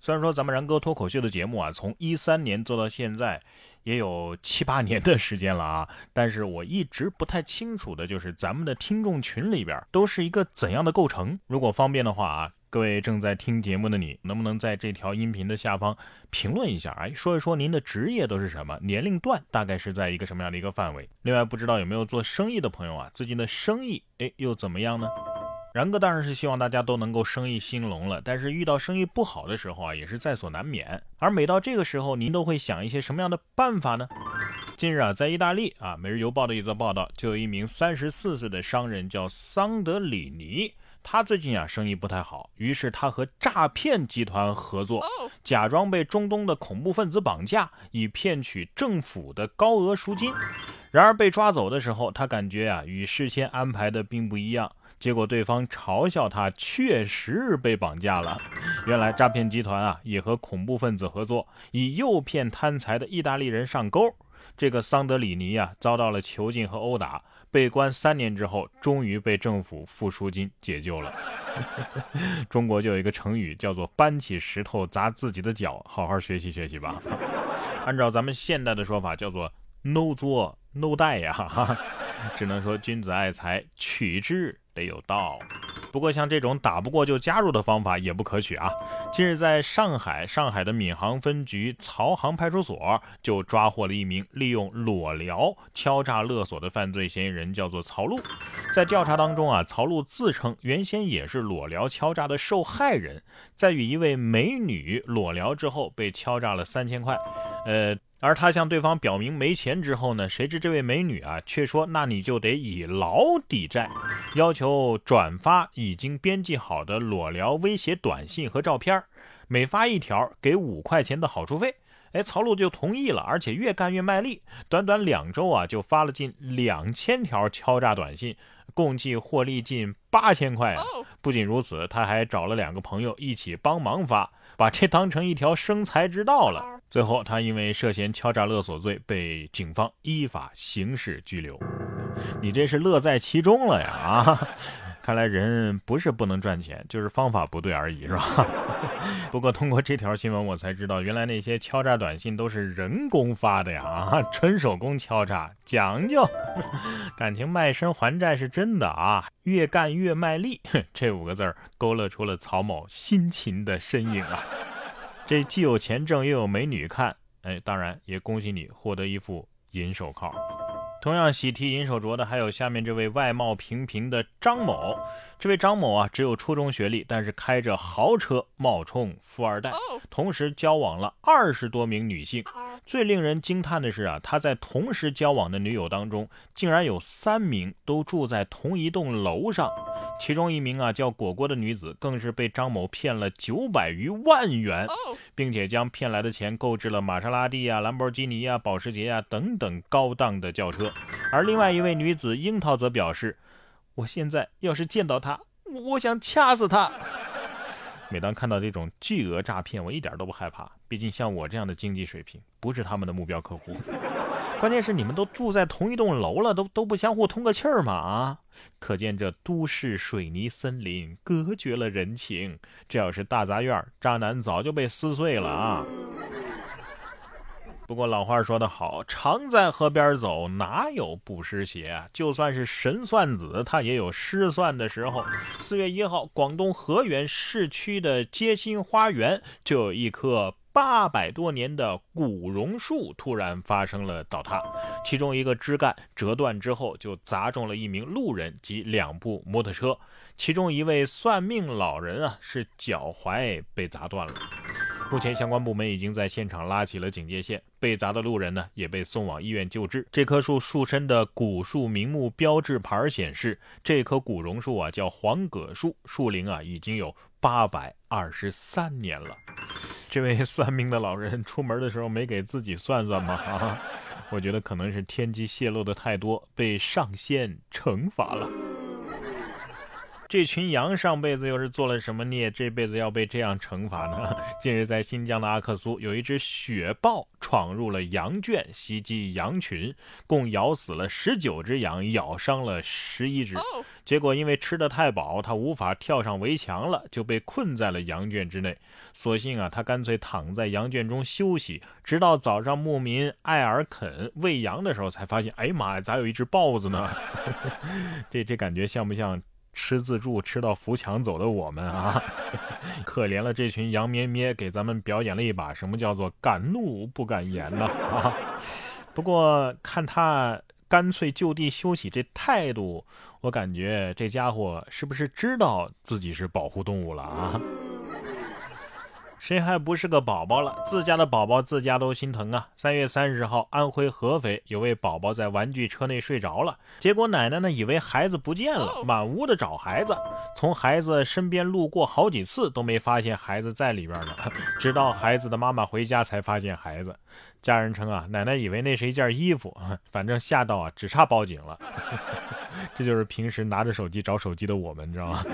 虽然说咱们然哥脱口秀的节目啊，从一三年做到现在，也有七八 年的时间了啊，但是我一直不太清楚的就是咱们的听众群里边都是一个怎样的构成。如果方便的话啊，各位正在听节目的你，能不能在这条音频的下方评论一下，哎，说一说您的职业都是什么，年龄段大概是在一个什么样的一个范围？另外，不知道有没有做生意的朋友啊，最近的生意哎又怎么样呢？然哥当然是希望大家都能够生意兴隆了，但是遇到生意不好的时候啊，也是在所难免。而每到这个时候，您都会想一些什么样的办法呢？近日啊，在意大利啊，《每日邮报》的一则报道，就有一名三十四岁的商人叫桑德里尼，他最近啊生意不太好，于是他和诈骗集团合作，假装被中东的恐怖分子绑架，以骗取政府的高额赎金。然而被抓走的时候，他感觉啊与事先安排的并不一样。结果对方嘲笑他确实被绑架了。原来诈骗集团啊也和恐怖分子合作，以诱骗贪财的意大利人上钩。这个桑德里尼啊遭到了囚禁和殴打，被关三年之后，终于被政府付赎金解救了。中国就有一个成语叫做“搬起石头砸自己的脚”，好好学习学习吧。按照咱们现代的说法，叫做 “no 作 no 带”呀。只能说君子爱财，取之。得有道，不过像这种打不过就加入的方法也不可取啊。近日在上海，上海的闵行分局曹行派出所就抓获了一名利用裸聊敲诈勒索的犯罪嫌疑人，叫做曹璐。在调查当中啊，曹璐自称原先也是裸聊敲诈的受害人，在与一位美女裸聊之后被敲诈了三千块，呃。而他向对方表明没钱之后呢，谁知这位美女啊却说：“那你就得以劳抵债，要求转发已经编辑好的裸聊威胁短信和照片，每发一条给五块钱的好处费。”哎，曹璐就同意了，而且越干越卖力，短短两周啊就发了近两千条敲诈短信，共计获利近八千块啊！不仅如此，他还找了两个朋友一起帮忙发。把这当成一条生财之道了。最后，他因为涉嫌敲诈勒索罪被警方依法刑事拘留。你这是乐在其中了呀！啊，看来人不是不能赚钱，就是方法不对而已，是吧？不过通过这条新闻，我才知道原来那些敲诈短信都是人工发的呀！啊，纯手工敲诈，讲究。感情卖身还债是真的啊！越干越卖力，这五个字勾勒出了曹某辛勤的身影啊！这既有钱挣，又有美女看，哎，当然也恭喜你获得一副银手铐。同样喜提银手镯的还有下面这位外貌平平的张某。这位张某啊，只有初中学历，但是开着豪车，冒充富二代，同时交往了二十多名女性。最令人惊叹的是啊，他在同时交往的女友当中，竟然有三名都住在同一栋楼上。其中一名啊叫果果的女子，更是被张某骗了九百余万元，并且将骗来的钱购置了玛莎拉蒂啊、兰博基尼啊、保时捷啊等等高档的轿车。而另外一位女子樱桃则表示：“我现在要是见到他，我想掐死他。”每当看到这种巨额诈骗，我一点都不害怕。毕竟像我这样的经济水平，不是他们的目标客户。关键是你们都住在同一栋楼了，都都不相互通个气儿吗？啊！可见这都市水泥森林隔绝了人情。这要是大杂院，渣男早就被撕碎了啊！不过老话说得好，常在河边走，哪有不湿鞋啊？就算是神算子，他也有失算的时候。四月一号，广东河源市区的街心花园就有一棵八百多年的古榕树突然发生了倒塌，其中一个枝干折断之后，就砸中了一名路人及两部摩托车，其中一位算命老人啊，是脚踝被砸断了。目前，相关部门已经在现场拉起了警戒线，被砸的路人呢也被送往医院救治。这棵树树身的古树名木标志牌显示，这棵古榕树啊叫黄葛树，树龄啊已经有八百二十三年了。这位算命的老人出门的时候没给自己算算吗？啊，我觉得可能是天机泄露的太多，被上仙惩罚了。这群羊上辈子又是做了什么孽，这辈子要被这样惩罚呢？近日，在新疆的阿克苏，有一只雪豹闯入了羊圈，袭击羊群，共咬死了十九只羊，咬伤了十一只。结果因为吃的太饱，它无法跳上围墙了，就被困在了羊圈之内。所幸啊，它干脆躺在羊圈中休息，直到早上牧民艾尔肯喂羊的时候，才发现，哎呀妈呀，咋有一只豹子呢？这这感觉像不像？吃自助吃到扶墙走的我们啊，可怜了这群羊咩咩，给咱们表演了一把什么叫做敢怒不敢言呢啊！不过看他干脆就地休息这态度，我感觉这家伙是不是知道自己是保护动物了啊？谁还不是个宝宝了？自家的宝宝自家都心疼啊！三月三十号，安徽合肥有位宝宝在玩具车内睡着了，结果奶奶呢以为孩子不见了，满屋的找孩子，从孩子身边路过好几次都没发现孩子在里边呢，直到孩子的妈妈回家才发现孩子。家人称啊，奶奶以为那是一件衣服，反正吓到啊，只差报警了。这就是平时拿着手机找手机的我们，你知道吗？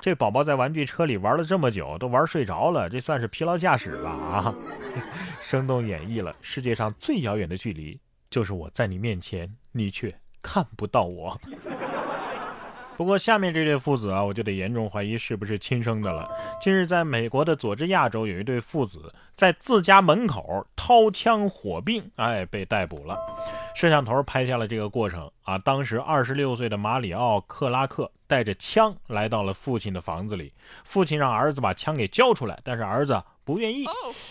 这宝宝在玩具车里玩了这么久，都玩睡着了，这算是疲劳驾驶吧？啊，生动演绎了世界上最遥远的距离，就是我在你面前，你却看不到我。不过下面这对父子啊，我就得严重怀疑是不是亲生的了。近日，在美国的佐治亚州，有一对父子在自家门口掏枪火并，哎，被逮捕了。摄像头拍下了这个过程啊。当时二十六岁的马里奥·克拉克带着枪来到了父亲的房子里，父亲让儿子把枪给交出来，但是儿子不愿意。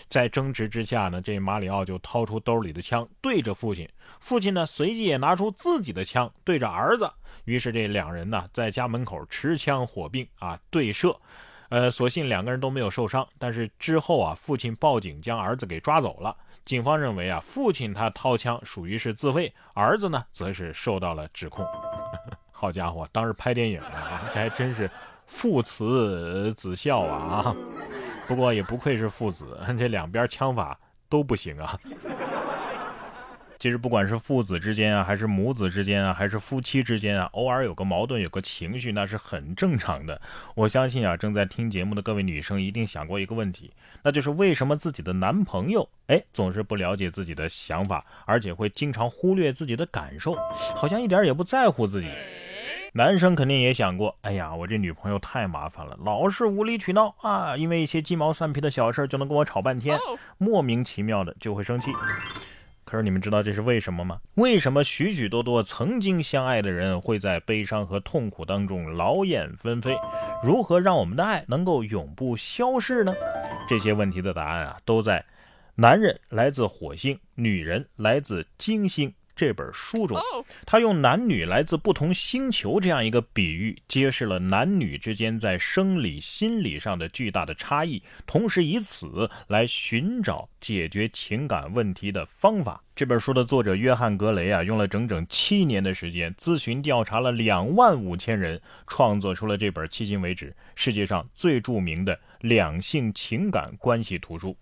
在争执之下呢，这马里奥就掏出兜里的枪对着父亲，父亲呢随即也拿出自己的枪对着儿子。于是这两人呢，在家门口持枪火并啊对射，呃，所幸两个人都没有受伤。但是之后啊，父亲报警将儿子给抓走了。警方认为啊，父亲他掏枪属于是自卫，儿子呢则是受到了指控。好家伙，当时拍电影啊，这还真是父慈子孝啊啊！不过也不愧是父子，这两边枪法都不行啊。其实不管是父子之间啊，还是母子之间啊，还是夫妻之间啊，偶尔有个矛盾，有个情绪，那是很正常的。我相信啊，正在听节目的各位女生一定想过一个问题，那就是为什么自己的男朋友哎总是不了解自己的想法，而且会经常忽略自己的感受，好像一点也不在乎自己。男生肯定也想过，哎呀，我这女朋友太麻烦了，老是无理取闹啊，因为一些鸡毛蒜皮的小事就能跟我吵半天，莫名其妙的就会生气。可是你们知道这是为什么吗？为什么许许多多曾经相爱的人会在悲伤和痛苦当中劳燕分飞？如何让我们的爱能够永不消逝呢？这些问题的答案啊，都在《男人来自火星，女人来自金星》。这本书中，他用男女来自不同星球这样一个比喻，揭示了男女之间在生理、心理上的巨大的差异，同时以此来寻找解决情感问题的方法。这本书的作者约翰·格雷啊，用了整整七年的时间，咨询调查了两万五千人，创作出了这本迄今为止世界上最著名的两性情感关系图书。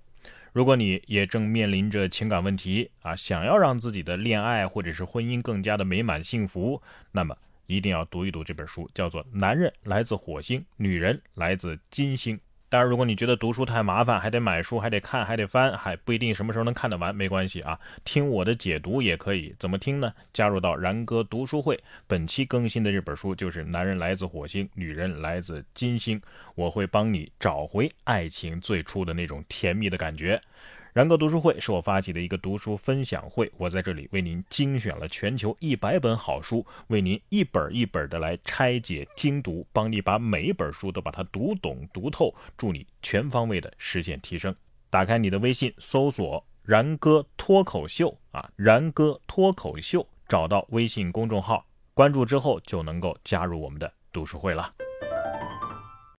如果你也正面临着情感问题啊，想要让自己的恋爱或者是婚姻更加的美满幸福，那么一定要读一读这本书，叫做《男人来自火星，女人来自金星》。当然，如果你觉得读书太麻烦，还得买书，还得看，还得翻，还不一定什么时候能看得完，没关系啊，听我的解读也可以。怎么听呢？加入到然哥读书会，本期更新的这本书就是《男人来自火星，女人来自金星》，我会帮你找回爱情最初的那种甜蜜的感觉。然哥读书会是我发起的一个读书分享会，我在这里为您精选了全球一百本好书，为您一本一本的来拆解精读，帮你把每一本书都把它读懂读透，助你全方位的实现提升。打开你的微信，搜索“然哥脱口秀”啊，“然哥脱口秀”，找到微信公众号，关注之后就能够加入我们的读书会了。